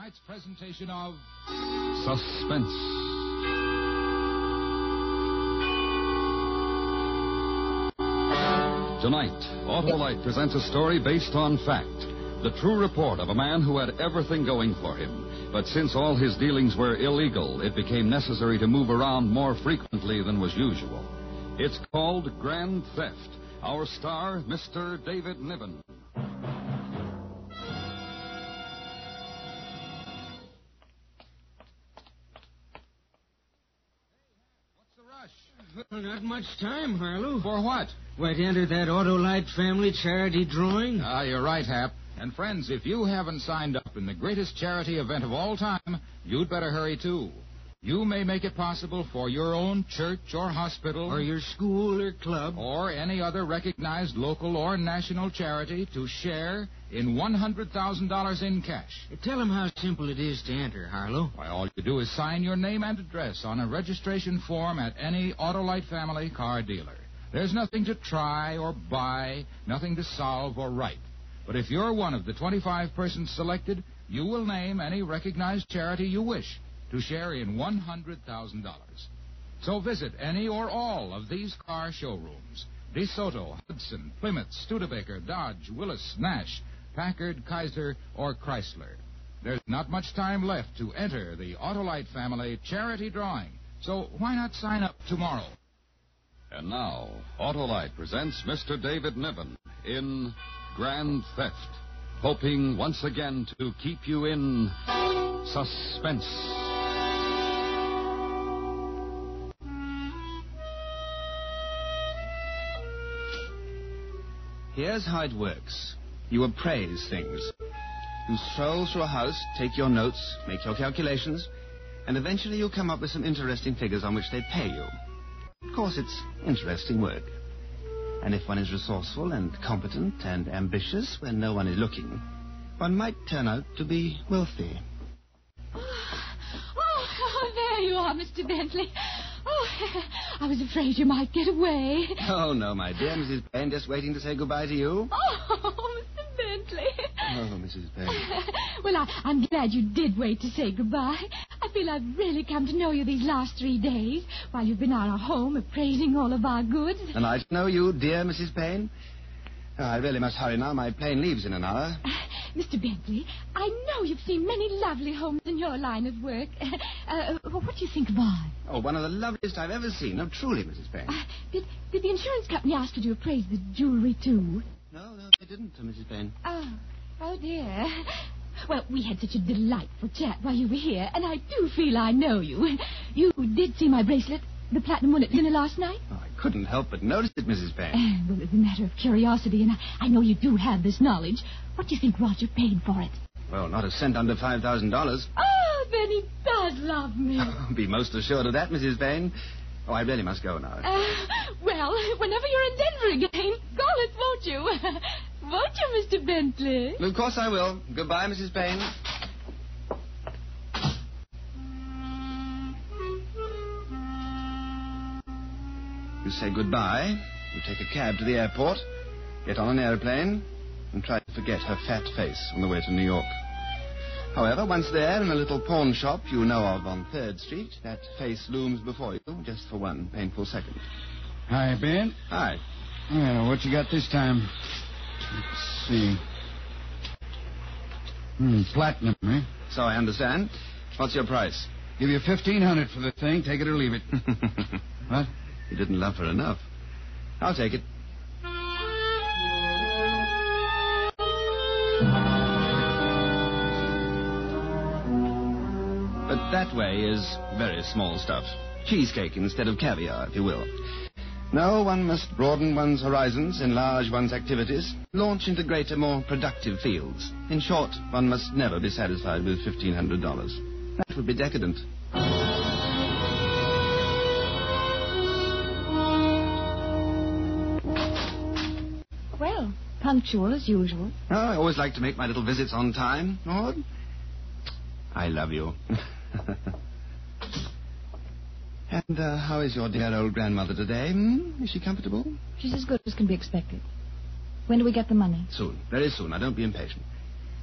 tonight's presentation of Suspense. Tonight, Autolite presents a story based on fact. The true report of a man who had everything going for him. But since all his dealings were illegal, it became necessary to move around more frequently than was usual. It's called Grand Theft. Our star, Mr. David Niven. Not much time, Harlow. For what? Why, to enter that Autolite family charity drawing? Ah, you're right, Hap. And friends, if you haven't signed up in the greatest charity event of all time, you'd better hurry too. You may make it possible for your own church or hospital Or your school or club? or any other recognized local or national charity to share in $100,000 in cash. Tell them how simple it is to enter, Harlow. Why, all you do is sign your name and address on a registration form at any Autolite family car dealer. There's nothing to try or buy, nothing to solve or write. But if you're one of the 25 persons selected, you will name any recognized charity you wish to share in $100,000. So visit any or all of these car showrooms DeSoto, Hudson, Plymouth, Studebaker, Dodge, Willys, Nash, Packard, Kaiser, or Chrysler. There's not much time left to enter the Autolite family charity drawing, so why not sign up tomorrow? And now, Autolite presents Mr. David Niven in Grand Theft, hoping once again to keep you in suspense. Here's how it works. You appraise things. You stroll through a house, take your notes, make your calculations, and eventually you come up with some interesting figures on which they pay you. Of course, it's interesting work. And if one is resourceful and competent and ambitious when no one is looking, one might turn out to be wealthy. Oh, oh, there you are, Mr. Bentley. Oh, I was afraid you might get away. Oh, no, my dear Mrs. Payne, just waiting to say goodbye to you. Oh. Oh, Mrs. Payne. well, I, I'm glad you did wait to say goodbye. I feel I've really come to know you these last three days while you've been out our home appraising all of our goods. And I know you, dear Mrs. Payne. Oh, I really must hurry now. My plane leaves in an hour. Mr. Bentley, I know you've seen many lovely homes in your line of work. Uh, what do you think of ours? Oh, one of the loveliest I've ever seen. Oh, truly, Mrs. Payne. Uh, did, did the insurance company ask you to appraise the jewelry, too? No, no, they didn't, uh, Mrs. Payne. Oh, oh dear. Well, we had such a delightful chat while you were here, and I do feel I know you. You did see my bracelet, the platinum one at dinner last night? Oh, I couldn't help but notice it, Mrs. Payne. Uh, well, as a matter of curiosity, and I, I know you do have this knowledge, what do you think Roger paid for it? Well, not a cent under $5,000. Oh, then he does love me. Be most assured of that, Mrs. Payne. Oh, I really must go now. Uh, well, whenever you're in Denver again, call us, won't you? won't you, Mr. Bentley? Of course I will. Goodbye, Mrs. Payne. You say goodbye. You take a cab to the airport, get on an airplane, and try to forget her fat face on the way to New York. However, once there in a little pawn shop you know of on Third Street, that face looms before you just for one painful second. Hi, Ben. Hi. Well, what you got this time? Let's see. Hmm, platinum, eh? So I understand. What's your price? Give you fifteen hundred for the thing. Take it or leave it. what? You didn't love her enough. I'll take it. But that way is very small stuff. Cheesecake instead of caviar, if you will. No, one must broaden one's horizons, enlarge one's activities, launch into greater, more productive fields. In short, one must never be satisfied with $1,500. That would be decadent. Well, punctual as usual. Oh, I always like to make my little visits on time, Maud. I love you. and uh, how is your dear old grandmother today? Hmm? Is she comfortable? She's as good as can be expected. When do we get the money? Soon, very soon. Now, don't be impatient.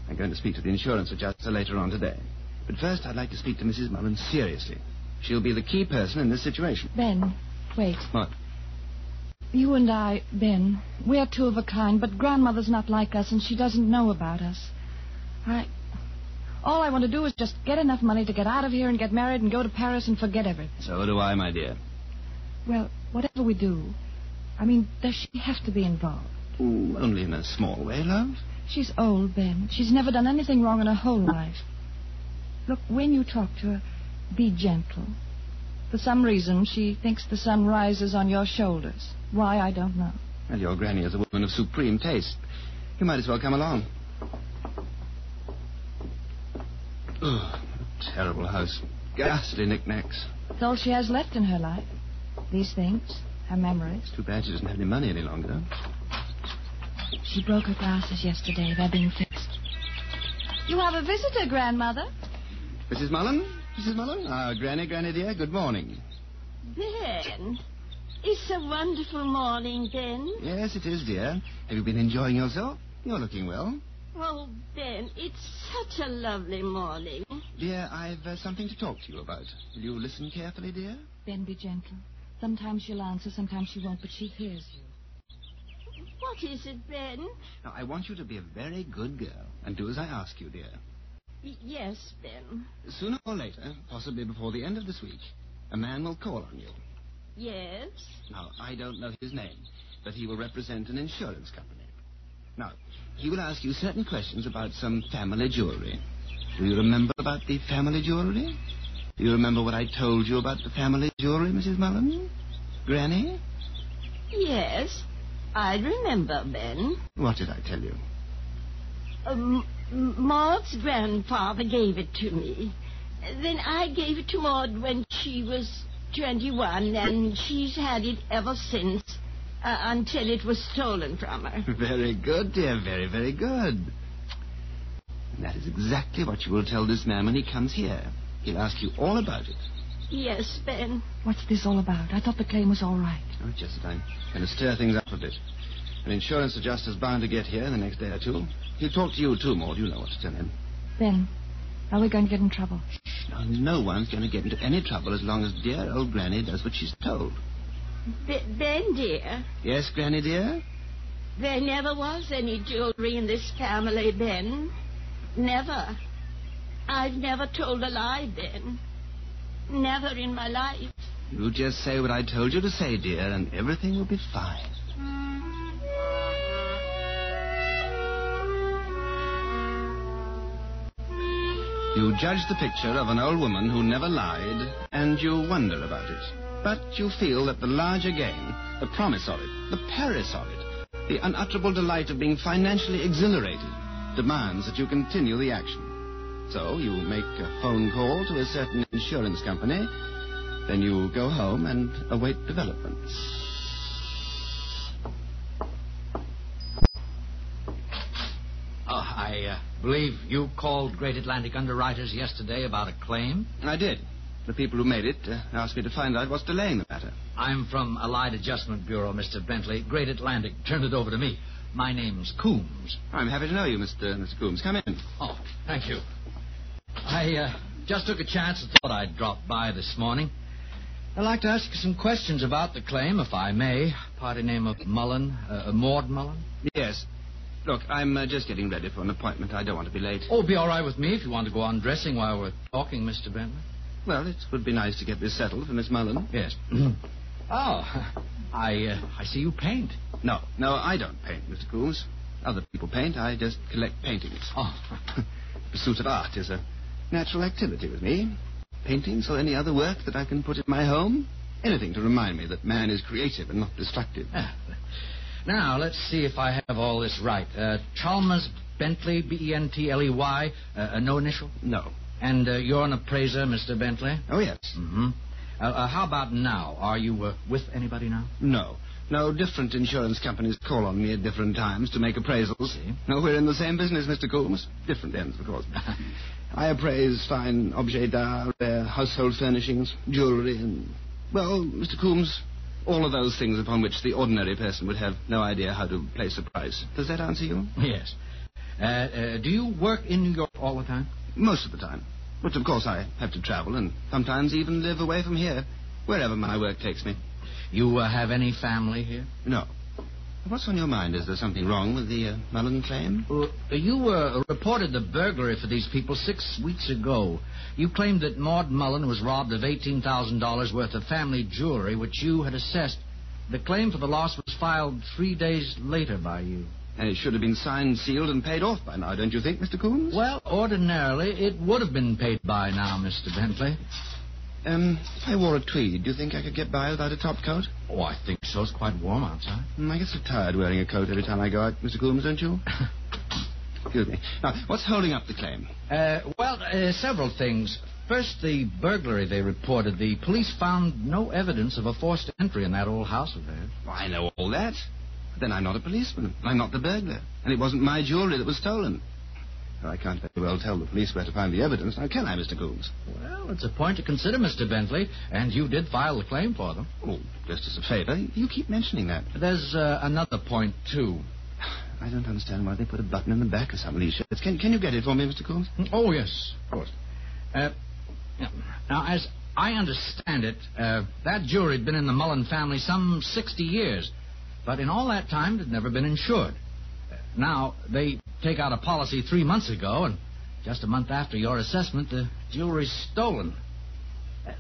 I'm going to speak to the insurance adjuster later on today. But first, I'd like to speak to Mrs. Mullen seriously. She'll be the key person in this situation. Ben, wait. What? You and I, Ben, we're two of a kind, but Grandmother's not like us, and she doesn't know about us. I. All I want to do is just get enough money to get out of here and get married and go to Paris and forget everything. So do I, my dear. Well, whatever we do, I mean, does she have to be involved? Ooh, only in a small way, love. She's old, Ben. She's never done anything wrong in her whole life. Look, when you talk to her, be gentle. For some reason, she thinks the sun rises on your shoulders. Why, I don't know. Well, your granny is a woman of supreme taste. You might as well come along. Ugh, terrible house. Ghastly knickknacks. It's all she has left in her life. These things, her memories. It's Too bad she doesn't have any money any longer. She broke her glasses yesterday. They're being fixed. You have a visitor, Grandmother. Mrs. Mullen? Mrs. Mullen? Ah, Granny, Granny dear, good morning. Ben, it's a wonderful morning, Ben. Yes, it is, dear. Have you been enjoying yourself? You're looking well. Oh, Ben, it's such a lovely morning. Dear, I've uh, something to talk to you about. Will you listen carefully, dear? Ben, be gentle. Sometimes she'll answer, sometimes she won't, but she hears you. What is it, Ben? Now, I want you to be a very good girl and do as I ask you, dear. Y- yes, Ben. Sooner or later, possibly before the end of this week, a man will call on you. Yes? Now, I don't know his name, but he will represent an insurance company. Now, he will ask you certain questions about some family jewelry. Do you remember about the family jewelry? Do you remember what I told you about the family jewelry, Mrs. Mullen? Granny? Yes. I remember, Ben. What did I tell you? Um, Maud's grandfather gave it to me. Then I gave it to Maud when she was 21, and she's had it ever since uh, until it was stolen from her. Very good, dear. Very, very good. And that is exactly what you will tell this man when he comes here. He'll ask you all about it. Yes, Ben. What's this all about? I thought the claim was all right. Oh, just that I'm going to stir things up a bit. An insurance adjuster's bound to get here in the next day or two. He'll talk to you, too, Maud. You know what to tell him. Ben, are we going to get in trouble? Now, no one's going to get into any trouble as long as dear old Granny does what she's told. Be- ben, dear, Yes, Granny, dear? there never was any jewelry in this family, Ben. Never. I've never told a lie, Ben. Never in my life. You just say what I told you to say, dear, and everything will be fine. You judge the picture of an old woman who never lied, and you wonder about it. But you feel that the larger game, the promise of it, the Paris of it, the unutterable delight of being financially exhilarated, demands that you continue the action. So you make a phone call to a certain insurance company, then you go home and await developments. Oh, I uh, believe you called Great Atlantic Underwriters yesterday about a claim. I did. The people who made it uh, asked me to find out what's delaying the matter. I'm from Allied Adjustment Bureau, Mr. Bentley. Great Atlantic turned it over to me. My name's Coombs. I'm happy to know you, Mr. Mr. Coombs. Come in. Oh, thank you. I uh, just took a chance and thought I'd drop by this morning. I'd like to ask you some questions about the claim, if I may. Party name of Mullen, uh, Maud Mullen. Yes. Look, I'm uh, just getting ready for an appointment. I don't want to be late. Oh, be all right with me if you want to go on dressing while we're talking, Mr. Bentley. Well, it would be nice to get this settled for Miss Mullen. Yes. oh, I uh, I see you paint. No, no, I don't paint, Mr. Coombs. Other people paint. I just collect paintings. Oh, pursuit of art is a natural activity with me. Paintings or any other work that I can put in my home Anything to remind me that man is creative and not destructive. Ah. Now, let's see if I have all this right. Uh, Chalmers Bentley, B E N T L E Y, uh, no initial? No. And uh, you're an appraiser, Mr. Bentley? Oh, yes. Mm-hmm. Uh, uh, how about now? Are you uh, with anybody now? No. No, different insurance companies call on me at different times to make appraisals. See? No, we're in the same business, Mr. Coombs. Different ends, of course. I appraise fine objets d'art, rare household furnishings, jewelry, and, well, Mr. Coombs, all of those things upon which the ordinary person would have no idea how to place a price. Does that answer you? Yes. Uh, uh, do you work in New York all the time? Most of the time. But of course I have to travel and sometimes even live away from here, wherever my work takes me. You uh, have any family here? No. What's on your mind? Is there something wrong with the uh, Mullen claim? Uh, you uh, reported the burglary for these people six weeks ago. You claimed that Maud Mullen was robbed of $18,000 worth of family jewelry, which you had assessed. The claim for the loss was filed three days later by you. And it should have been signed, sealed, and paid off by now, don't you think, Mr. Coombs? Well, ordinarily, it would have been paid by now, Mr. Bentley. Um, if I wore a tweed, do you think I could get by without a top coat? Oh, I think so. It's quite warm outside. Mm, I get so tired wearing a coat every time I go out, Mr. Coombs, don't you? Excuse me. Now, what's holding up the claim? Uh, well, uh, several things. First, the burglary they reported. The police found no evidence of a forced entry in that old house of theirs. Well, I know all that. Then I'm not a policeman. I'm not the burglar. And it wasn't my jewelry that was stolen. Well, I can't very well tell the police where to find the evidence. Now, can I, Mr. Coombs? Well, it's a point to consider, Mr. Bentley, and you did file the claim for them. Oh, just as a favor. You keep mentioning that. There's uh, another point, too. I don't understand why they put a button in the back of some of these shirts. Can, can you get it for me, Mr. Coombs? Oh, yes, of course. Uh, now, as I understand it, uh, that jewelry had been in the Mullen family some 60 years. But in all that time, it had never been insured. Now, they take out a policy three months ago, and just a month after your assessment, the jewelry's stolen.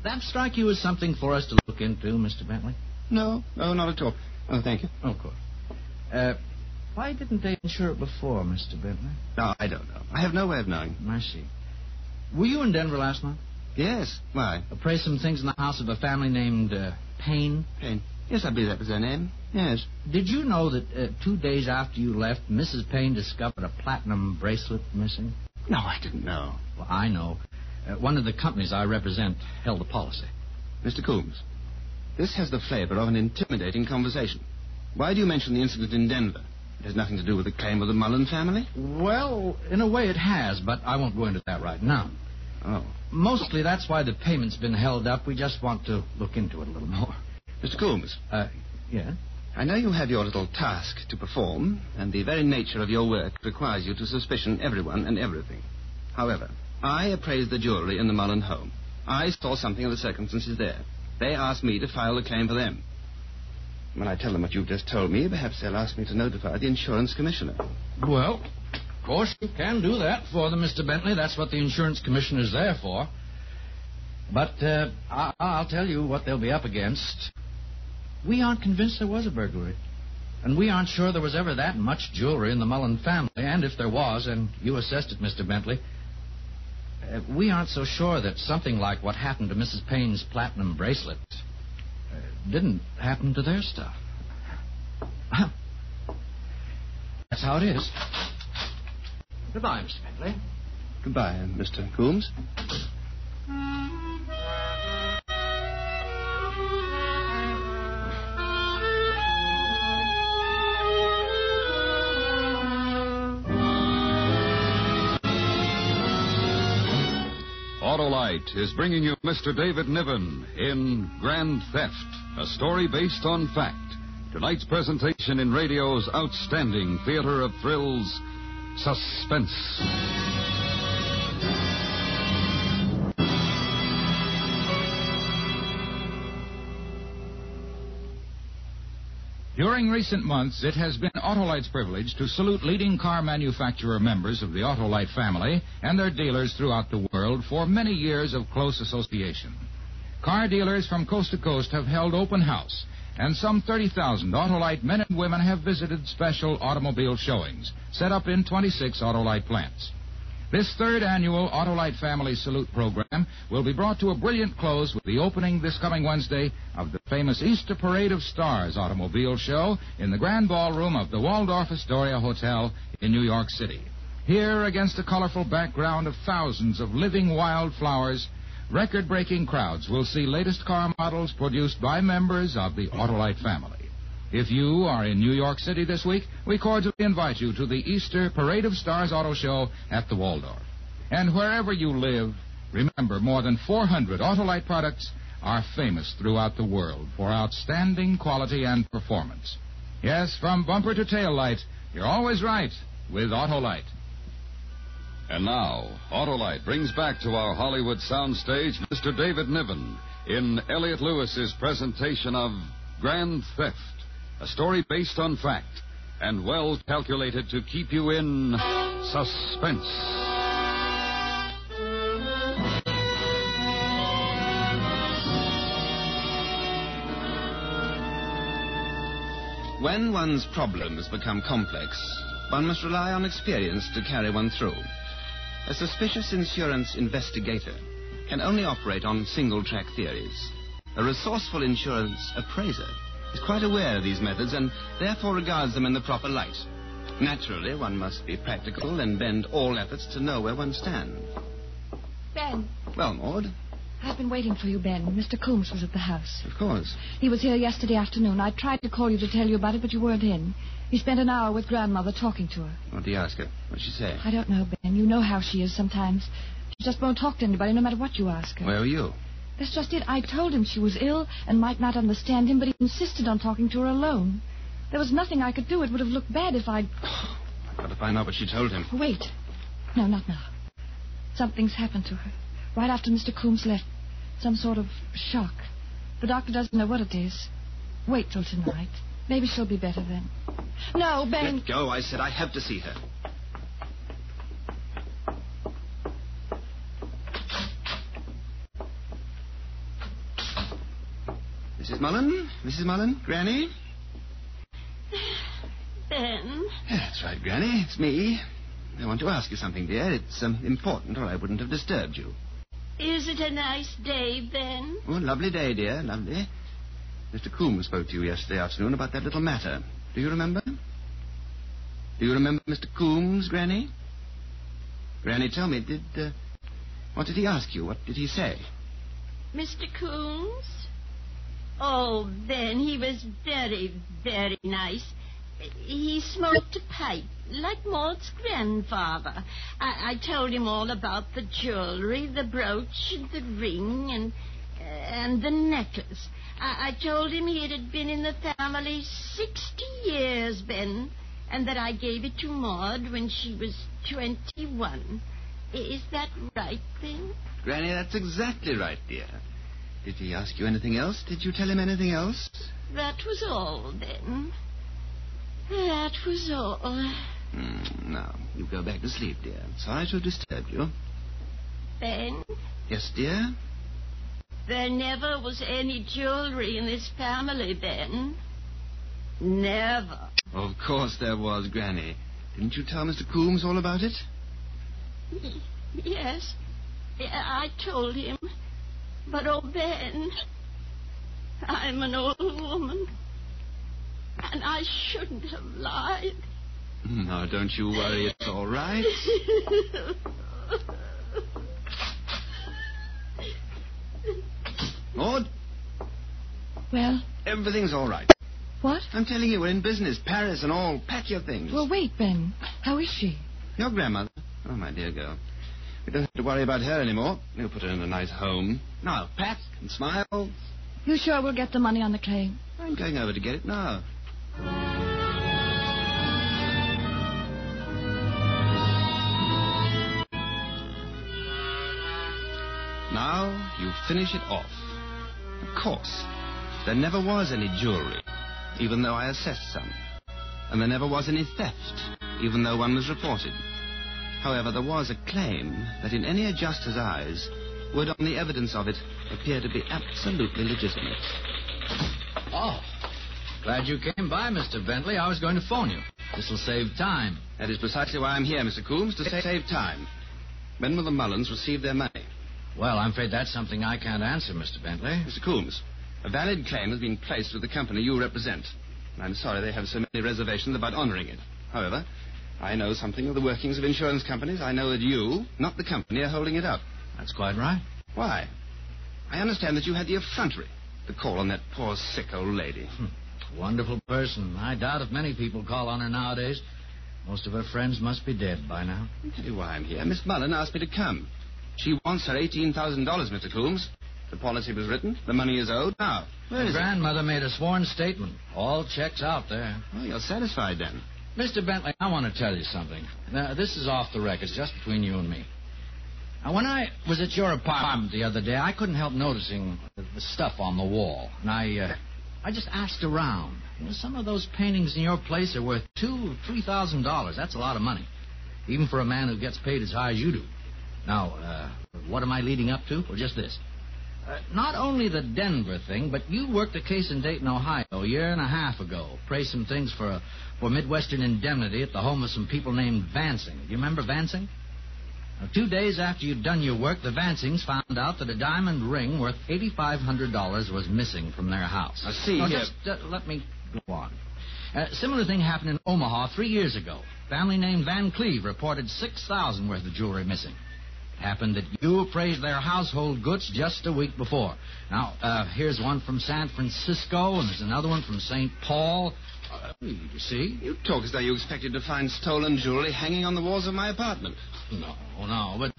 That strike you as something for us to look into, Mr. Bentley? No, no, not at all. Oh, thank you. of course. Uh, why didn't they insure it before, Mr. Bentley? No, I don't know. I have no way of knowing. I see. Were you in Denver last month? Yes. Why? Appraised some things in the house of a family named uh, Payne. Payne. Yes, I believe that was their name. Yes. Did you know that uh, two days after you left, Mrs. Payne discovered a platinum bracelet missing? No, I didn't know. Well, I know. Uh, one of the companies I represent held a policy. Mr. Coombs, this has the flavor of an intimidating conversation. Why do you mention the incident in Denver? It has nothing to do with the claim of the Mullen family? Well, in a way it has, but I won't go into that right now. Oh. Mostly that's why the payment's been held up. We just want to look into it a little more. Mr. Coombs, Uh, yeah? I know you have your little task to perform, and the very nature of your work requires you to suspicion everyone and everything. However, I appraised the jewelry in the Mullen home. I saw something of the circumstances there. They asked me to file a claim for them. When I tell them what you've just told me, perhaps they'll ask me to notify the insurance commissioner. Well, of course you can do that for them, Mr. Bentley. That's what the insurance commissioner's there for. But uh, I- I'll tell you what they'll be up against. We aren't convinced there was a burglary. And we aren't sure there was ever that much jewelry in the Mullen family. And if there was, and you assessed it, Mr. Bentley, uh, we aren't so sure that something like what happened to Mrs. Payne's platinum bracelet uh, didn't happen to their stuff. That's how it is. Goodbye, Mr. Bentley. Goodbye, Mr. Coombs. Autolite is bringing you Mr. David Niven in Grand Theft, a story based on fact. Tonight's presentation in radio's outstanding theater of thrills, Suspense. During recent months, it has been Autolite's privilege to salute leading car manufacturer members of the Autolite family and their dealers throughout the world for many years of close association. Car dealers from coast to coast have held open house, and some 30,000 Autolite men and women have visited special automobile showings set up in 26 Autolite plants. This third annual Autolite Family Salute program will be brought to a brilliant close with the opening this coming Wednesday of the famous Easter Parade of Stars automobile show in the grand ballroom of the Waldorf Astoria Hotel in New York City. Here, against a colorful background of thousands of living wildflowers, record breaking crowds will see latest car models produced by members of the Autolite family. If you are in New York City this week, we cordially invite you to the Easter Parade of Stars Auto Show at the Waldorf. And wherever you live, remember more than 400 Autolite products are famous throughout the world for outstanding quality and performance. Yes, from bumper to tail light, you're always right with Autolite. And now, Autolite brings back to our Hollywood soundstage Mr. David Niven in Elliott Lewis's presentation of Grand Theft, a story based on fact and well calculated to keep you in suspense. When one's problems become complex, one must rely on experience to carry one through. A suspicious insurance investigator can only operate on single track theories. A resourceful insurance appraiser is quite aware of these methods and therefore regards them in the proper light. Naturally, one must be practical and bend all efforts to know where one stands. Ben, Well, Maud, I've been waiting for you, Ben. Mr. Coombs was at the house. of course. He was here yesterday afternoon. I tried to call you to tell you about it, but you weren't in. He spent an hour with Grandmother talking to her. What do you ask her? What'd she say? I don't know, Ben. You know how she is sometimes. She just won't talk to anybody, no matter what you ask her. Where were you? That's just it. I told him she was ill and might not understand him, but he insisted on talking to her alone. There was nothing I could do. It would have looked bad if I'd. I've got to find out what she told him. Wait. No, not now. Something's happened to her. Right after Mr. Coombs left. Some sort of shock. The doctor doesn't know what it is. Wait till tonight. Maybe she'll be better then. No, Ben. Let go, I said. I have to see her. Mrs. Mullen? Mrs. Mullen? Granny? Ben, That's right, Granny. It's me. I want to ask you something, dear. It's um, important, or I wouldn't have disturbed you. is it a nice day, Ben? Oh, lovely day, dear. Lovely. Mr. Coombs spoke to you yesterday afternoon about that little matter. Do you remember? Do you remember Mr. Coombs, Granny? Granny, tell me, did. Uh, what did he ask you? What did he say? Mr. Coombs? Oh, Ben, he was very, very nice. He smoked a pipe, like Maud's grandfather. I, I told him all about the jewelry, the brooch, the ring, and and the necklace. I, I told him it had been in the family sixty years, Ben, and that I gave it to Maud when she was twenty-one. Is that right, Ben? Granny, that's exactly right, dear. Did he ask you anything else? Did you tell him anything else? That was all, then. That was all. Hmm, now, you go back to sleep, dear. Sorry to have disturbed you. Ben, Yes, dear? there never was any jewelry in this family, Ben. Never. Of course there was, Granny. Didn't you tell Mr. Coombs all about it? Yes, I told him. But, oh, Ben, I'm an old woman. And I shouldn't have lied. Now, don't you worry. It's all right. Maud, Well, everything's all right. what? I'm telling you, we're in business. Paris and all. Pack your things. Well, wait, Ben. How is she? Your grandmother. Oh, my dear girl. We don't have to worry about her anymore. We'll put her in a nice home. Now, pack and smile. You sure we'll get the money on the claim? I'm going over to get it now. Now you finish it off. Of course, there never was any jewelry, even though I assessed some. And there never was any theft, even though one was reported. However, there was a claim that in any adjuster's eyes would, on the evidence of it, appear to be absolutely legitimate. Oh, glad you came by, Mr. Bentley. I was going to phone you. This'll save time. That is precisely why I'm here, Mr. Coombs, to sa- save time. When will the Mullens receive their money? Well, I'm afraid that's something I can't answer, Mr. Bentley. Mr. Coombs, a valid claim has been placed with the company you represent. I'm sorry they have so many reservations about honoring it. However, I know something of the workings of insurance companies. I know that you, not the company, are holding it up. That's quite right. Why? I understand that you had the effrontery to call on that poor sick old lady. Hmm. Wonderful person. I doubt if many people call on her nowadays. Most of her friends must be dead by now. I'll tell you why I'm here. Miss Mullen asked me to come. She wants her $18,000, Mr. Coombs. The policy was written. The money is owed. Now, where Her is it? grandmother made a sworn statement. All checks out there. Oh, you're satisfied then. Mr. Bentley, I want to tell you something. Now, this is off the record, just between you and me. Now, when I was at your apartment the other day, I couldn't help noticing the, stuff on the wall. And I, uh, I just asked around. You know, some of those paintings in your place are worth two, three thousand dollars. That's a lot of money, even for a man who gets paid as high as you do. Now, uh, what am I leading up to? Well, just this. Uh, not only the Denver thing, but you worked a case in Dayton, Ohio, a year and a half ago. Praised some things for for Midwestern indemnity at the home of some people named Vansing. Do you remember Vansing? Now, two days after you'd done your work, the Vansings found out that a diamond ring worth $8,500 was missing from their house. I see Now, here- just uh, let me go on. A similar thing happened in Omaha three years ago. Family named Van Cleve reported 6000 worth of jewelry missing. Happened that you appraised their household goods just a week before. Now, uh, here's one from San Francisco, and there's another one from St. Paul. Uh, you see? You talk as though you expected to find stolen jewelry hanging on the walls of my apartment. No, no, but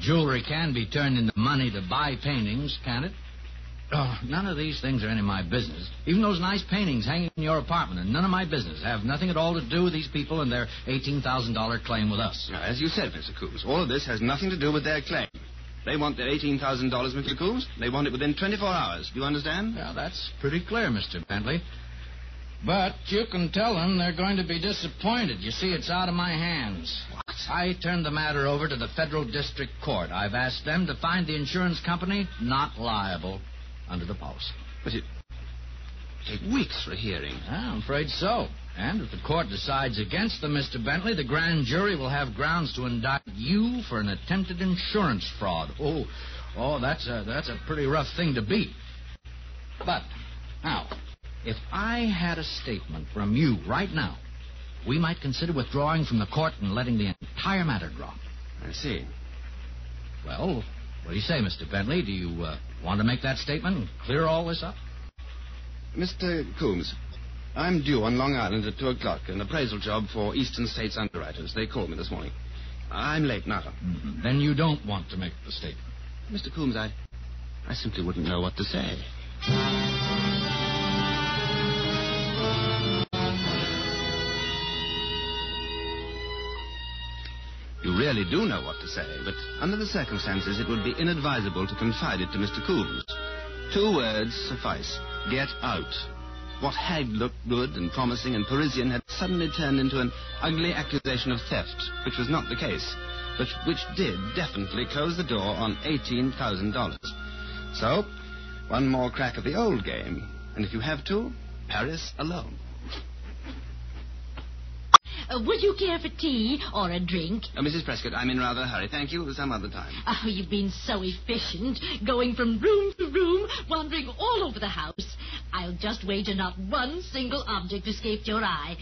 jewelry can be turned into money to buy paintings, can't it? Oh, none of these things are any of my business. Even those nice paintings hanging in your apartment are none of my business. Have nothing at all to do with these people and their $18,000 claim with us. Now, as you said, Mr. Coombs, all of this has nothing to do with their claim. They want their $18,000, Mr. Coombs. They want it within 24 hours. Do you understand? Well, that's pretty clear, Mr. Bentley. But you can tell them they're going to be disappointed. You see, it's out of my hands. What? I turned the matter over to the Federal District Court. I've asked them to find the insurance company not liable under the policy. But it take weeks for a hearing. Ah, I'm afraid so. And if the court decides against them, Mr. Bentley, the grand jury will have grounds to indict you for an attempted insurance fraud. Oh, oh, that's a that's a pretty rough thing to beat. But now, if I had a statement from you right now, we might consider withdrawing from the court and letting the entire matter drop. I see. Well, what do you say, Mr. Bentley? Do you uh, want to make that statement and clear all this up? Mr. Coombs, I'm due on Long Island at 2 o'clock, an appraisal job for Eastern States Underwriters. They called me this morning. I'm late now. Mm-hmm. Then you don't want to make the statement. Mr. Coombs, I, I simply wouldn't know what to say. Really do know what to say, but under the circumstances, it would be inadvisable to confide it to Mr. Coombs. Two words suffice. Get out. What had looked good and promising and Parisian had suddenly turned into an ugly accusation of theft, which was not the case, but which did definitely close the door on $18,000. So, one more crack at the old game. And if you have to, Paris alone. Uh, would you care for tea or a drink? Uh, Mrs. Prescott, I'm in rather a hurry. Thank you. Some other time. Oh, you've been so efficient, going from room to room, wandering all over the house. I'll just wager not one single object escaped your eye.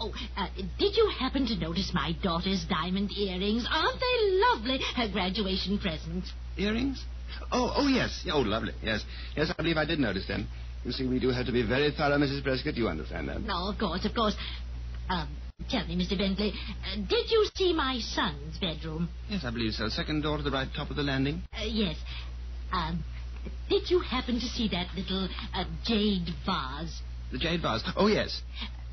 Oh, uh, did you happen to notice my daughter's diamond earrings? Aren't they lovely? Her graduation present. Earrings? Oh, oh, yes. Oh, lovely. Yes. Yes, I believe I did notice them. You see, we do have to be very thorough, Mrs. Prescott. You understand that? No, of course, of course. Um, Tell me, Mr. Bentley, uh, did you see my son's bedroom? Yes, I believe so. Second door to the right, top of the landing. Uh, yes. Um, did you happen to see that little uh, jade vase? The jade vase? Oh, yes.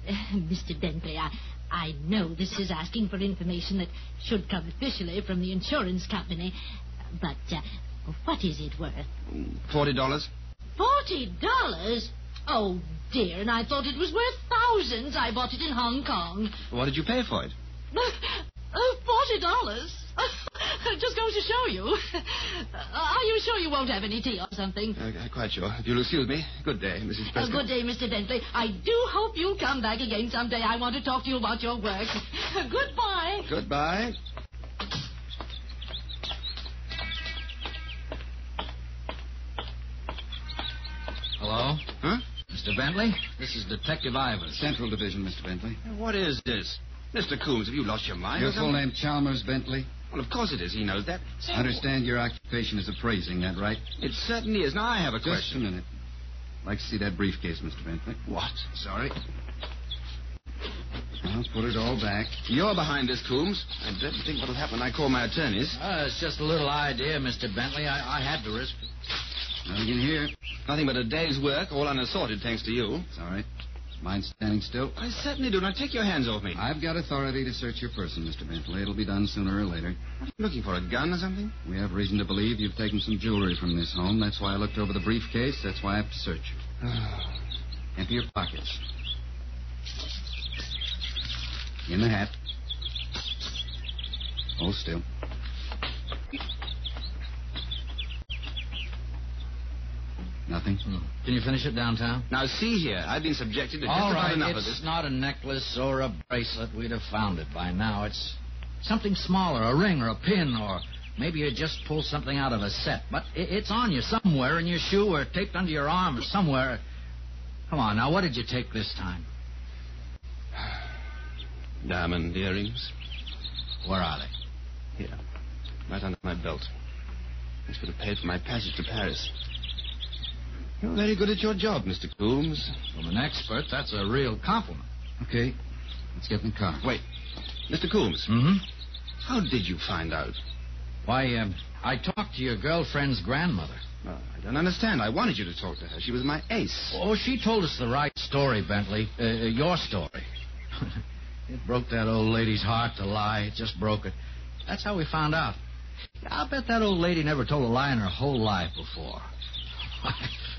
Uh, Mr. Bentley, I, I know this is asking for information that should come officially from the insurance company, but uh, what is it worth? $40. $40? Oh, dear, and I thought it was worth thousands. I bought it in Hong Kong. What did you pay for it? Oh, forty dollars. Just goes to show you. Are you sure you won't have any tea or something? Uh, uh quite sure. If you'll excuse me. Good day, Mrs. Uh, Prescott. Uh, good day, Mr. Bentley. I do hope you'll come back again someday. I want to talk to you about your work. Goodbye. Goodbye. Hello? Huh? Mr. Bentley, this is Detective Ivers. Central Division, Mr. Bentley. What is this? Mr. Coombs, have you lost your mind? Your full something? name Chalmers Bentley? Well, of course it is. He knows that. I understand your occupation is appraising, that right? It certainly is. Now, I have a Just a question. minute. I'd like to see that briefcase, Mr. Bentley. What? Sorry. I'll put it all back. You're behind this, Coombs. I don't think what'll happen when I call my attorneys. Uh, it's just a little idea, Mr. Bentley. I, I had to risk it. Nothing in here. Nothing but a day's work, all unassorted, thanks to you. It's all right. Mind standing still? I certainly do. Now, take your hands off me. I've got authority to search your person, Mr. Bentley. It'll be done sooner or later. Are you Looking for a gun or something? We have reason to believe you've taken some jewelry from this home. That's why I looked over the briefcase. That's why I have to search you. Empty your pockets. In the hat. Hold still. Nothing? Hmm. Can you finish it downtown? Now, see here. I've been subjected to just All about right, enough of it's this. not a necklace or a bracelet. We'd have found it by now. It's something smaller, a ring or a pin, or maybe you just pulled something out of a set. But it's on you somewhere in your shoe or taped under your arm or somewhere. Come on, now, what did you take this time? Diamond earrings. Where are they? Here. Right under my belt. This would have paid for my passage to Paris. You're very good at your job, Mr. Coombs. From an expert, that's a real compliment. Okay. Let's get in the car. Wait. Mr. Coombs, Mm-hmm. how did you find out? Why, um, I talked to your girlfriend's grandmother. Well, I don't understand. I wanted you to talk to her. She was my ace. Oh, she told us the right story, Bentley. Uh, uh, your story. it broke that old lady's heart to lie. It just broke it. That's how we found out. I'll bet that old lady never told a lie in her whole life before.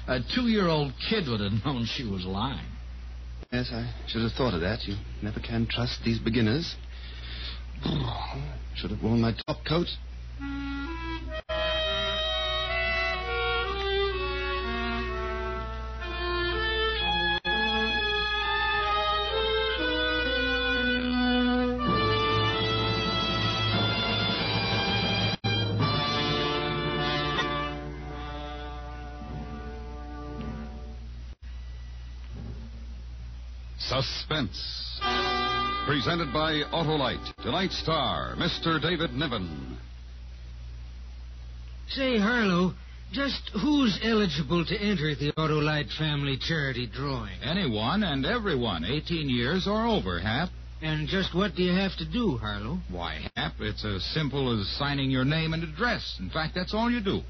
a two-year-old kid would have known she was lying. Yes, I should have thought of that. You never can trust these beginners. Should have worn my top coat. Suspense. Presented by Autolite. Tonight's star, Mr. David Niven. Say, Harlow, just who's eligible to enter the Autolite Family Charity Drawing? Anyone and everyone, 18 years or over, Hap. And just what do you have to do, Harlow? Why, Hap, it's as simple as signing your name and address. In fact, that's all you do.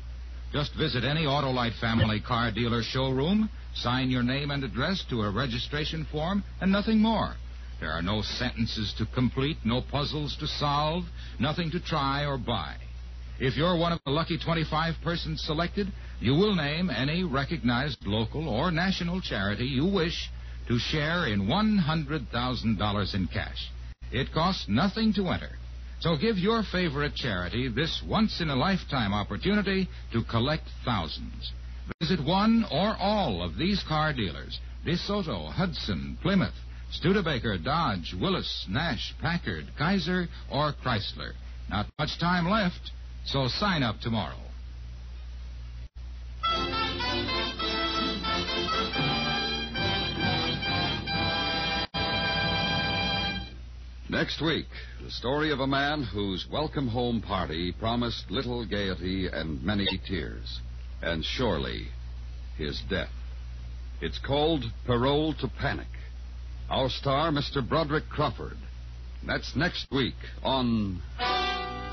Just visit any Autolite family car dealer showroom, sign your name and address to a registration form, and nothing more. There are no sentences to complete, no puzzles to solve, nothing to try or buy. If you're one of the lucky 25 persons selected, you will name any recognized local or national charity you wish to share in $100,000 in cash. It costs nothing to enter. So give your favorite charity this once in a lifetime opportunity to collect thousands. Visit one or all of these car dealers DeSoto, Hudson, Plymouth, Studebaker, Dodge, Willys, Nash, Packard, Kaiser, or Chrysler. Not much time left, so sign up tomorrow. Next week, the story of a man whose welcome home party promised little gaiety and many tears, and surely his death. It's called Parole to Panic. Our star, Mr. Broderick Crawford. That's next week on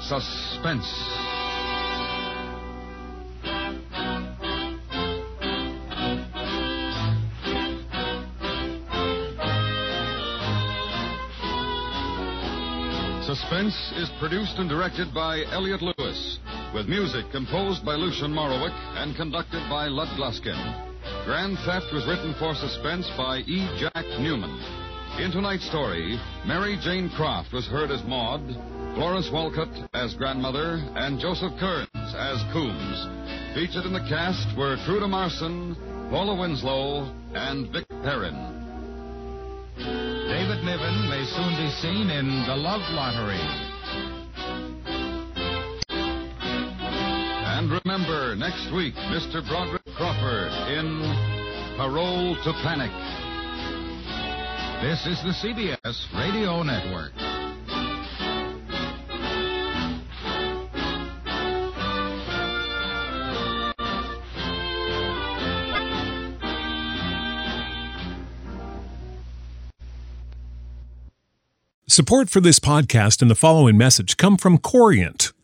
Suspense. Suspense is produced and directed by Elliott Lewis, with music composed by Lucien Moraweck and conducted by Lud Gluskin. Grand Theft was written for Suspense by E. Jack Neuman. In tonight's story, Mary Jane Croft was heard as Maud, Florence Walcott as grandmother, and Joseph Kearns as Coombs. Featured in the cast were Truda Marson, Paula Winslow, and Vic Perrin. David Niven may soon be seen in The Love Lottery. And remember, next week, Mr. Broderick Crawford in parole to panic. This is the CBS Radio Network. Support for this podcast and the following message come from Corient.